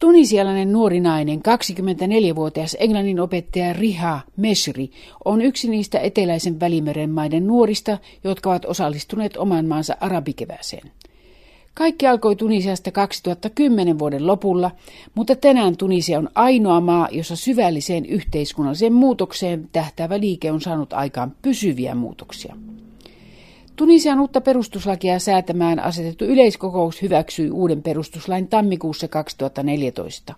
Tunisialainen nuori nainen, 24-vuotias englannin opettaja Riha Mesri, on yksi niistä eteläisen välimeren maiden nuorista, jotka ovat osallistuneet oman maansa arabikevääseen. Kaikki alkoi Tunisiasta 2010 vuoden lopulla, mutta tänään Tunisia on ainoa maa, jossa syvälliseen yhteiskunnalliseen muutokseen tähtäävä liike on saanut aikaan pysyviä muutoksia. Tunisian uutta perustuslakia säätämään asetettu yleiskokous hyväksyi uuden perustuslain tammikuussa 2014.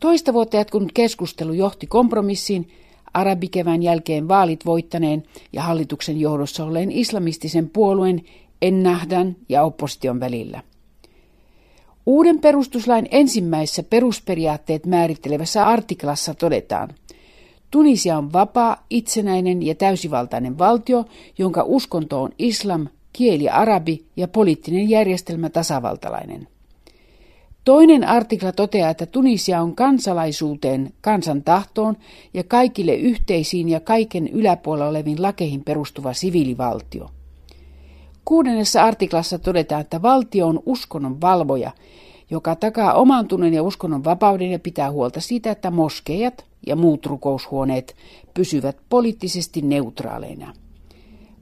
Toista vuotta jatkunut keskustelu johti kompromissiin arabikevään jälkeen vaalit voittaneen ja hallituksen johdossa olleen islamistisen puolueen Ennahdan ja opposition välillä. Uuden perustuslain ensimmäisessä perusperiaatteet määrittelevässä artiklassa todetaan – Tunisia on vapaa, itsenäinen ja täysivaltainen valtio, jonka uskonto on islam, kieli arabi ja poliittinen järjestelmä tasavaltalainen. Toinen artikla toteaa, että Tunisia on kansalaisuuteen, kansan tahtoon ja kaikille yhteisiin ja kaiken yläpuolella oleviin lakeihin perustuva siviilivaltio. Kuudennessa artiklassa todetaan, että valtio on uskonnon valvoja, joka takaa oman tunnon ja uskonnon vapauden ja pitää huolta siitä, että moskeijat, ja muut rukoushuoneet pysyvät poliittisesti neutraaleina.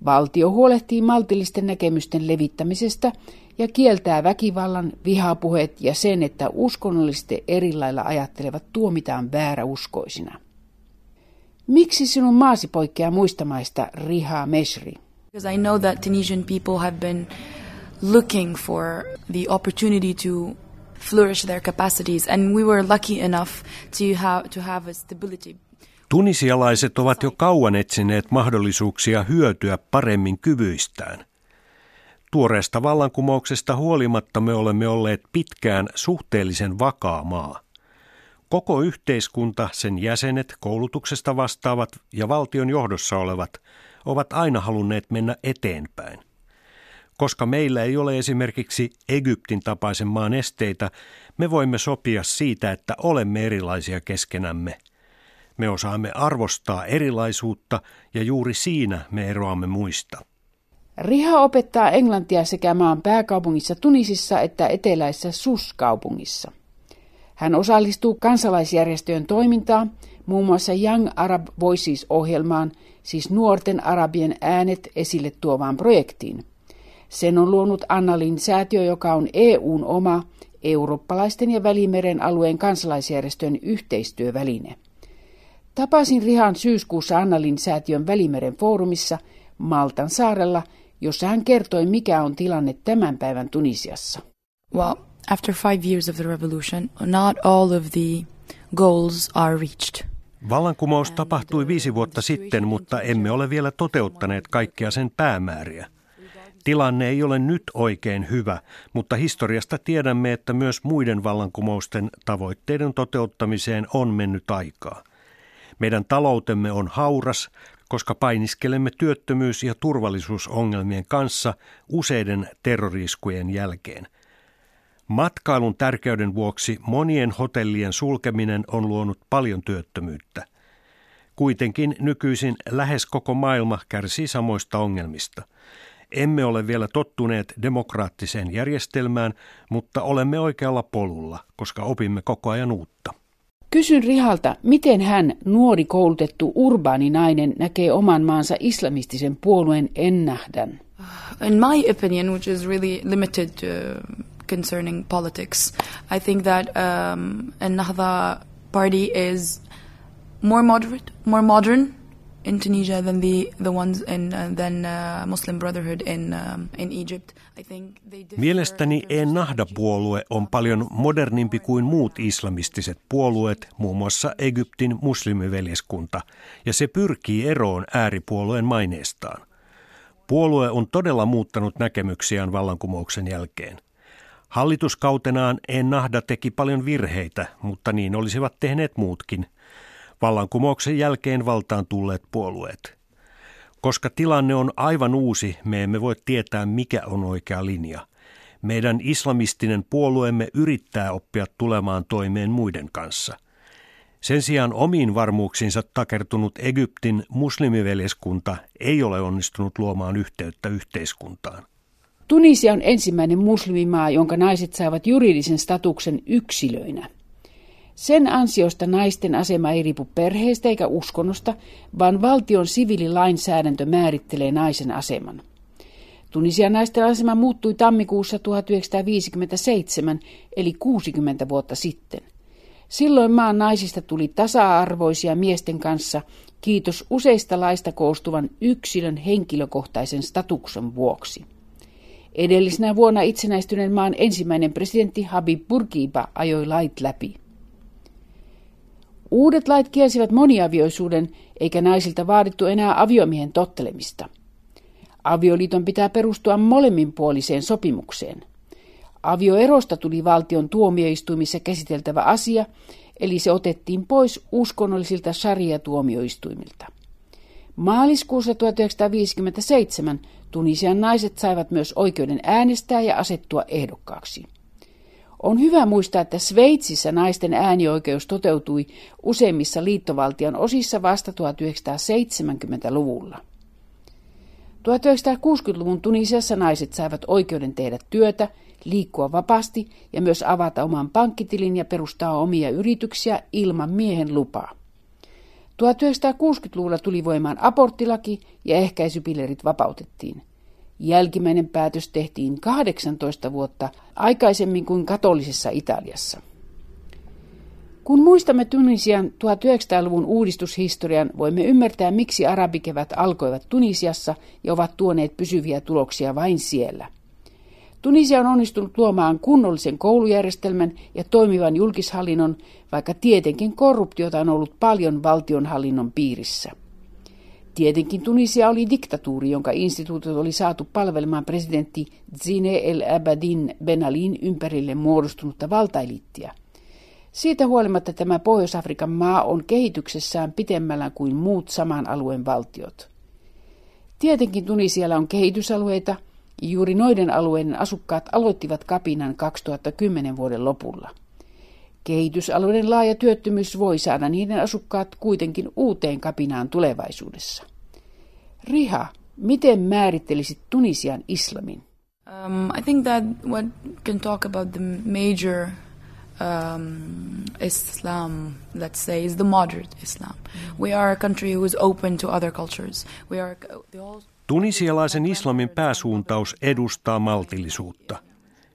Valtio huolehtii maltillisten näkemysten levittämisestä ja kieltää väkivallan, vihapuheet ja sen, että uskonnollisesti erilailla ajattelevat tuomitaan vääräuskoisina. Miksi sinun maasi poikkeaa muista maista, Riha Mesri? Because I know that Tunisian people have been looking for the opportunity to flourish their capacities. And we were lucky enough to have, to have a stability. Tunisialaiset ovat jo kauan etsineet mahdollisuuksia hyötyä paremmin kyvyistään. Tuoreesta vallankumouksesta huolimatta me olemme olleet pitkään suhteellisen vakaa maa. Koko yhteiskunta, sen jäsenet, koulutuksesta vastaavat ja valtion johdossa olevat ovat aina halunneet mennä eteenpäin. Koska meillä ei ole esimerkiksi Egyptin tapaisen maan esteitä, me voimme sopia siitä, että olemme erilaisia keskenämme. Me osaamme arvostaa erilaisuutta ja juuri siinä me eroamme muista. Riha opettaa englantia sekä maan pääkaupungissa Tunisissa että eteläisessä Sus-kaupungissa. Hän osallistuu kansalaisjärjestöjen toimintaan, muun muassa Young Arab Voices-ohjelmaan, siis nuorten arabien äänet esille tuovaan projektiin – sen on luonut Annalin säätiö, joka on EUn oma eurooppalaisten ja Välimeren alueen kansalaisjärjestön yhteistyöväline. Tapasin Rihan syyskuussa Annalin säätiön Välimeren foorumissa Maltan saarella, jossa hän kertoi, mikä on tilanne tämän päivän Tunisiassa. Well, after five years of the revolution, not all of the goals are reached. Vallankumous tapahtui viisi vuotta sitten, mutta emme ole vielä toteuttaneet kaikkia sen päämääriä. Tilanne ei ole nyt oikein hyvä, mutta historiasta tiedämme, että myös muiden vallankumousten tavoitteiden toteuttamiseen on mennyt aikaa. Meidän taloutemme on hauras, koska painiskelemme työttömyys- ja turvallisuusongelmien kanssa useiden terroriskujen jälkeen. Matkailun tärkeyden vuoksi monien hotellien sulkeminen on luonut paljon työttömyyttä. Kuitenkin nykyisin lähes koko maailma kärsii samoista ongelmista. Emme ole vielä tottuneet demokraattiseen järjestelmään, mutta olemme oikealla polulla, koska opimme koko ajan uutta. Kysyn Rihalta, miten hän, nuori koulutettu urbaani nainen, näkee oman maansa islamistisen puolueen ennähdän? In my opinion, which is really limited to concerning politics, I think that um, Ennahda party is more moderate, more modern in Tunisia than the the ones in uh, than uh, Muslim Brotherhood in um, in Egypt. I think they Mielestäni Ennahda-puolue on paljon modernimpi kuin muut islamistiset puolueet, muun muassa Egyptin muslimiveljeskunta, ja se pyrkii eroon ääripuolueen maineestaan. Puolue on todella muuttanut näkemyksiään vallankumouksen jälkeen. Hallituskautenaan Ennahda teki paljon virheitä, mutta niin olisivat tehneet muutkin – vallankumouksen jälkeen valtaan tulleet puolueet. Koska tilanne on aivan uusi, me emme voi tietää, mikä on oikea linja. Meidän islamistinen puolueemme yrittää oppia tulemaan toimeen muiden kanssa. Sen sijaan omiin varmuuksiinsa takertunut Egyptin muslimiveljeskunta ei ole onnistunut luomaan yhteyttä yhteiskuntaan. Tunisia on ensimmäinen muslimimaa, jonka naiset saavat juridisen statuksen yksilöinä. Sen ansiosta naisten asema ei riipu perheestä eikä uskonnosta, vaan valtion siviililainsäädäntö määrittelee naisen aseman. Tunisian naisten asema muuttui tammikuussa 1957, eli 60 vuotta sitten. Silloin maan naisista tuli tasa-arvoisia miesten kanssa, kiitos useista laista koostuvan yksilön henkilökohtaisen statuksen vuoksi. Edellisenä vuonna itsenäistyneen maan ensimmäinen presidentti Habib Bourguiba ajoi lait läpi. Uudet lait kielsivät moniavioisuuden, eikä naisilta vaadittu enää aviomiehen tottelemista. Avioliiton pitää perustua molemminpuoliseen sopimukseen. Avioerosta tuli valtion tuomioistuimissa käsiteltävä asia, eli se otettiin pois uskonnollisilta sharia-tuomioistuimilta. Maaliskuussa 1957 Tunisian naiset saivat myös oikeuden äänestää ja asettua ehdokkaaksi. On hyvä muistaa, että Sveitsissä naisten äänioikeus toteutui useimmissa liittovaltion osissa vasta 1970-luvulla. 1960-luvun Tunisiassa naiset saivat oikeuden tehdä työtä, liikkua vapaasti ja myös avata oman pankkitilin ja perustaa omia yrityksiä ilman miehen lupaa. 1960-luvulla tuli voimaan aborttilaki ja ehkäisypillerit vapautettiin. Jälkimmäinen päätös tehtiin 18 vuotta aikaisemmin kuin katolisessa Italiassa. Kun muistamme Tunisian 1900-luvun uudistushistorian, voimme ymmärtää, miksi arabikevät alkoivat Tunisiassa ja ovat tuoneet pysyviä tuloksia vain siellä. Tunisia on onnistunut luomaan kunnollisen koulujärjestelmän ja toimivan julkishallinnon, vaikka tietenkin korruptiota on ollut paljon valtionhallinnon piirissä. Tietenkin Tunisia oli diktatuuri, jonka instituutit oli saatu palvelemaan presidentti Zine el Abadin Benalin ympärille muodostunutta valtailittiä. Siitä huolimatta tämä Pohjois-Afrikan maa on kehityksessään pitemmällä kuin muut saman alueen valtiot. Tietenkin Tunisialla on kehitysalueita, ja juuri noiden alueiden asukkaat aloittivat kapinan 2010 vuoden lopulla. Kehitysalueiden laaja työttömyys voi saada niiden asukkaat kuitenkin uuteen kapinaan tulevaisuudessa. Riha, miten määrittelisit Tunisian islamin? Um, I think that what can talk about the major um, Islam, let's say, is the moderate Islam. We are a country who is open to other cultures. We are the whole... Tunisialaisen islamin pääsuuntaus edustaa maltillisuutta –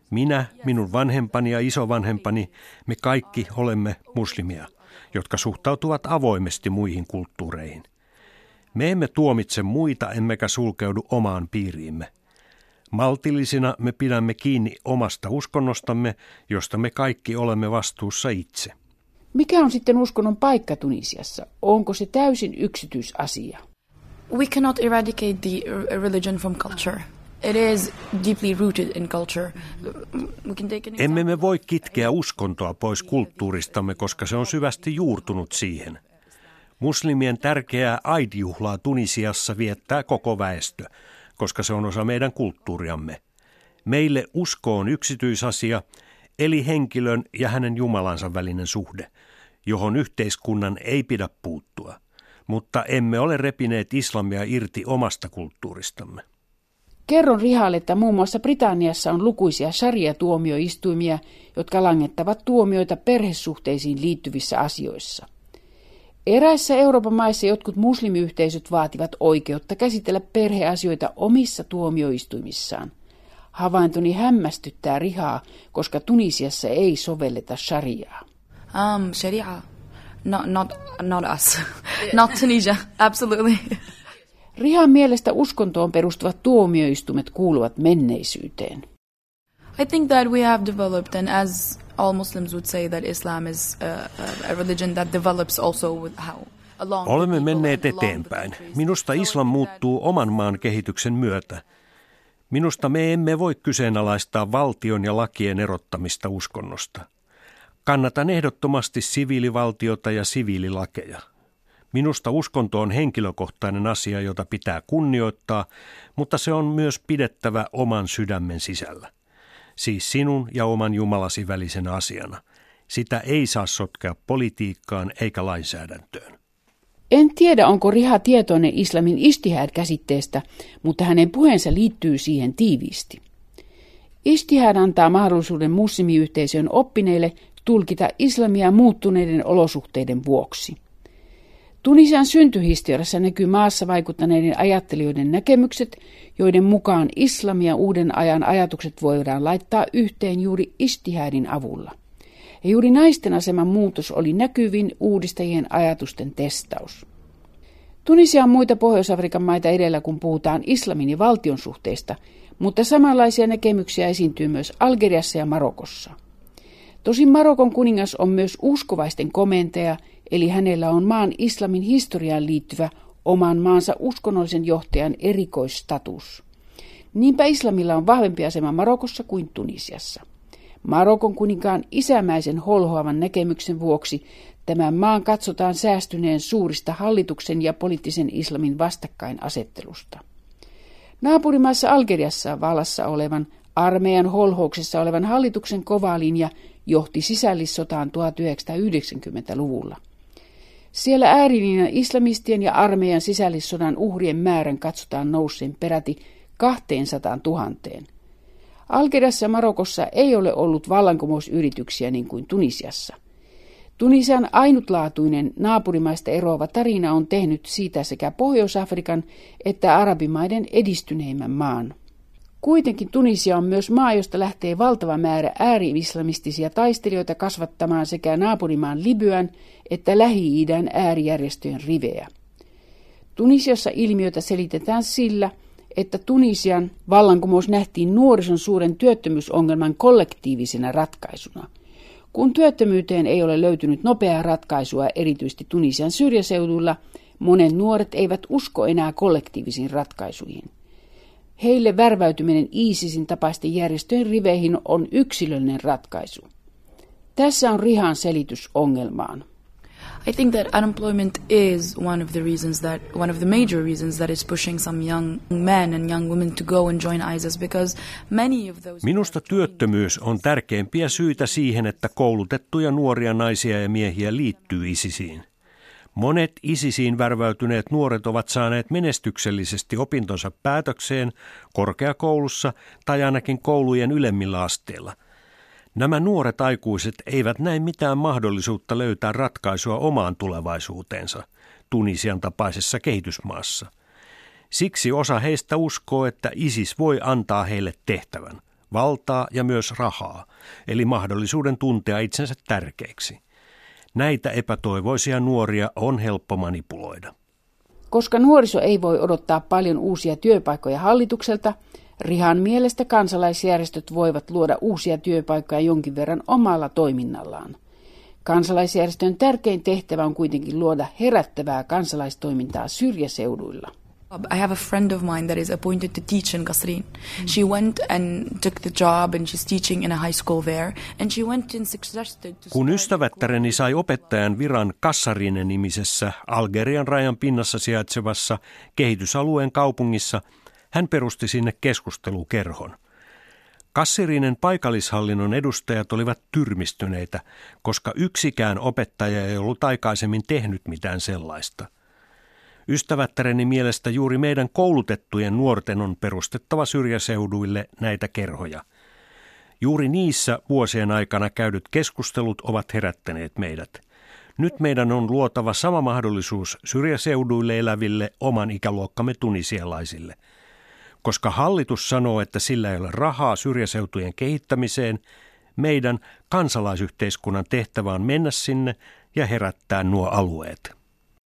minä, minun vanhempani ja isovanhempani, me kaikki olemme muslimia, jotka suhtautuvat avoimesti muihin kulttuureihin. Me emme tuomitse muita emmekä sulkeudu omaan piiriimme. Maltillisina me pidämme kiinni omasta uskonnostamme, josta me kaikki olemme vastuussa itse. Mikä on sitten uskonnon paikka Tunisiassa? Onko se täysin yksityisasia? We cannot eradicate the religion from culture. Emme me voi kitkeä uskontoa pois kulttuuristamme, koska se on syvästi juurtunut siihen. Muslimien tärkeää Aid-juhlaa Tunisiassa viettää koko väestö, koska se on osa meidän kulttuuriamme. Meille usko on yksityisasia, eli henkilön ja hänen Jumalansa välinen suhde, johon yhteiskunnan ei pidä puuttua. Mutta emme ole repineet islamia irti omasta kulttuuristamme. Kerron Rihalle, että muun muassa Britanniassa on lukuisia sarjatuomioistuimia, jotka langettavat tuomioita perhesuhteisiin liittyvissä asioissa. Eräissä Euroopan maissa jotkut muslimiyhteisöt vaativat oikeutta käsitellä perheasioita omissa tuomioistuimissaan. Havaintoni hämmästyttää Rihaa, koska Tunisiassa ei sovelleta shariaa. Um, sharia? No, not, not us. not Tunisia, absolutely. Rihan mielestä uskontoon perustuvat tuomioistuimet kuuluvat menneisyyteen. I think that we have developed, and as all Muslims would say, that Islam is a, a religion that develops also with how Olemme menneet eteenpäin. Minusta islam muuttuu oman maan kehityksen myötä. Minusta me emme voi kyseenalaistaa valtion ja lakien erottamista uskonnosta. Kannatan ehdottomasti siviilivaltiota ja siviililakeja. Minusta uskonto on henkilökohtainen asia, jota pitää kunnioittaa, mutta se on myös pidettävä oman sydämen sisällä. Siis sinun ja oman Jumalasi välisen asiana. Sitä ei saa sotkea politiikkaan eikä lainsäädäntöön. En tiedä, onko Riha tietoinen islamin istihad-käsitteestä, mutta hänen puheensa liittyy siihen tiiviisti. Istihad antaa mahdollisuuden muslimiyhteisön oppineille tulkita islamia muuttuneiden olosuhteiden vuoksi. Tunisian syntyhistoriassa näkyy maassa vaikuttaneiden ajattelijoiden näkemykset, joiden mukaan islamia uuden ajan ajatukset voidaan laittaa yhteen juuri istihadin avulla. Ja juuri naisten aseman muutos oli näkyvin uudistajien ajatusten testaus. Tunisia on muita Pohjois-Afrikan maita edellä, kun puhutaan islamin ja valtion suhteista, mutta samanlaisia näkemyksiä esiintyy myös Algeriassa ja Marokossa. Tosin Marokon kuningas on myös uskovaisten komentaja, eli hänellä on maan islamin historiaan liittyvä oman maansa uskonnollisen johtajan erikoistatus. Niinpä islamilla on vahvempi asema Marokossa kuin Tunisiassa. Marokon kuninkaan isämäisen holhoavan näkemyksen vuoksi tämän maan katsotaan säästyneen suurista hallituksen ja poliittisen islamin vastakkainasettelusta. Naapurimaassa Algeriassa vallassa olevan armeijan holhouksessa olevan hallituksen kova linja johti sisällissotaan 1990-luvulla. Siellä äärilinjan islamistien ja armeijan sisällissodan uhrien määrän katsotaan nousseen peräti 200 000. Algeriassa ja Marokossa ei ole ollut vallankumousyrityksiä niin kuin Tunisiassa. Tunisian ainutlaatuinen naapurimaista eroava tarina on tehnyt siitä sekä Pohjois-Afrikan että arabimaiden edistyneimmän maan. Kuitenkin Tunisia on myös maa, josta lähtee valtava määrä ääri-islamistisia taistelijoita kasvattamaan sekä naapurimaan Libyan että Lähi-idän äärijärjestöjen rivejä. Tunisiassa ilmiötä selitetään sillä, että Tunisian vallankumous nähtiin nuorison suuren työttömyysongelman kollektiivisena ratkaisuna. Kun työttömyyteen ei ole löytynyt nopeaa ratkaisua erityisesti Tunisian syrjäseuduilla, monen nuoret eivät usko enää kollektiivisiin ratkaisuihin. Heille värväytyminen ISISin tapaisten järjestöjen riveihin on yksilöllinen ratkaisu. Tässä on Rihan selitys ongelmaan. I think that unemployment is one of the reasons that one of the major reasons that is pushing some young men and young women to go and join ISIS because many of those Minusta työttömyys on tärkeimpiä syitä siihen, että koulutettuja nuoria naisia ja miehiä liittyy ISISiin. Monet ISISiin värväytyneet nuoret ovat saaneet menestyksellisesti opintonsa päätökseen korkeakoulussa tai ainakin koulujen ylemmillä asteilla. Nämä nuoret aikuiset eivät näe mitään mahdollisuutta löytää ratkaisua omaan tulevaisuuteensa Tunisian tapaisessa kehitysmaassa. Siksi osa heistä uskoo, että ISIS voi antaa heille tehtävän, valtaa ja myös rahaa, eli mahdollisuuden tuntea itsensä tärkeiksi. Näitä epätoivoisia nuoria on helppo manipuloida. Koska nuoriso ei voi odottaa paljon uusia työpaikkoja hallitukselta, Rihan mielestä kansalaisjärjestöt voivat luoda uusia työpaikkoja jonkin verran omalla toiminnallaan. Kansalaisjärjestön tärkein tehtävä on kuitenkin luoda herättävää kansalaistoimintaa syrjäseuduilla. I have a friend of mine that is appointed to teach in Qasrin. Mm. She went and took the job and she's teaching in a high school there. And she went and suggested to Kun ystävättäreni sai opettajan viran Kassarinen nimisessä Algerian rajan pinnassa sijaitsevassa kehitysalueen kaupungissa, hän perusti sinne keskustelukerhon. Kassirinen paikallishallinnon edustajat olivat tyrmistyneitä, koska yksikään opettaja ei ollut aikaisemmin tehnyt mitään sellaista – Ystävättäreni mielestä juuri meidän koulutettujen nuorten on perustettava syrjäseuduille näitä kerhoja. Juuri niissä vuosien aikana käydyt keskustelut ovat herättäneet meidät. Nyt meidän on luotava sama mahdollisuus syrjäseuduille eläville oman ikäluokkamme tunisialaisille. Koska hallitus sanoo, että sillä ei ole rahaa syrjäseutujen kehittämiseen, meidän kansalaisyhteiskunnan tehtävä on mennä sinne ja herättää nuo alueet.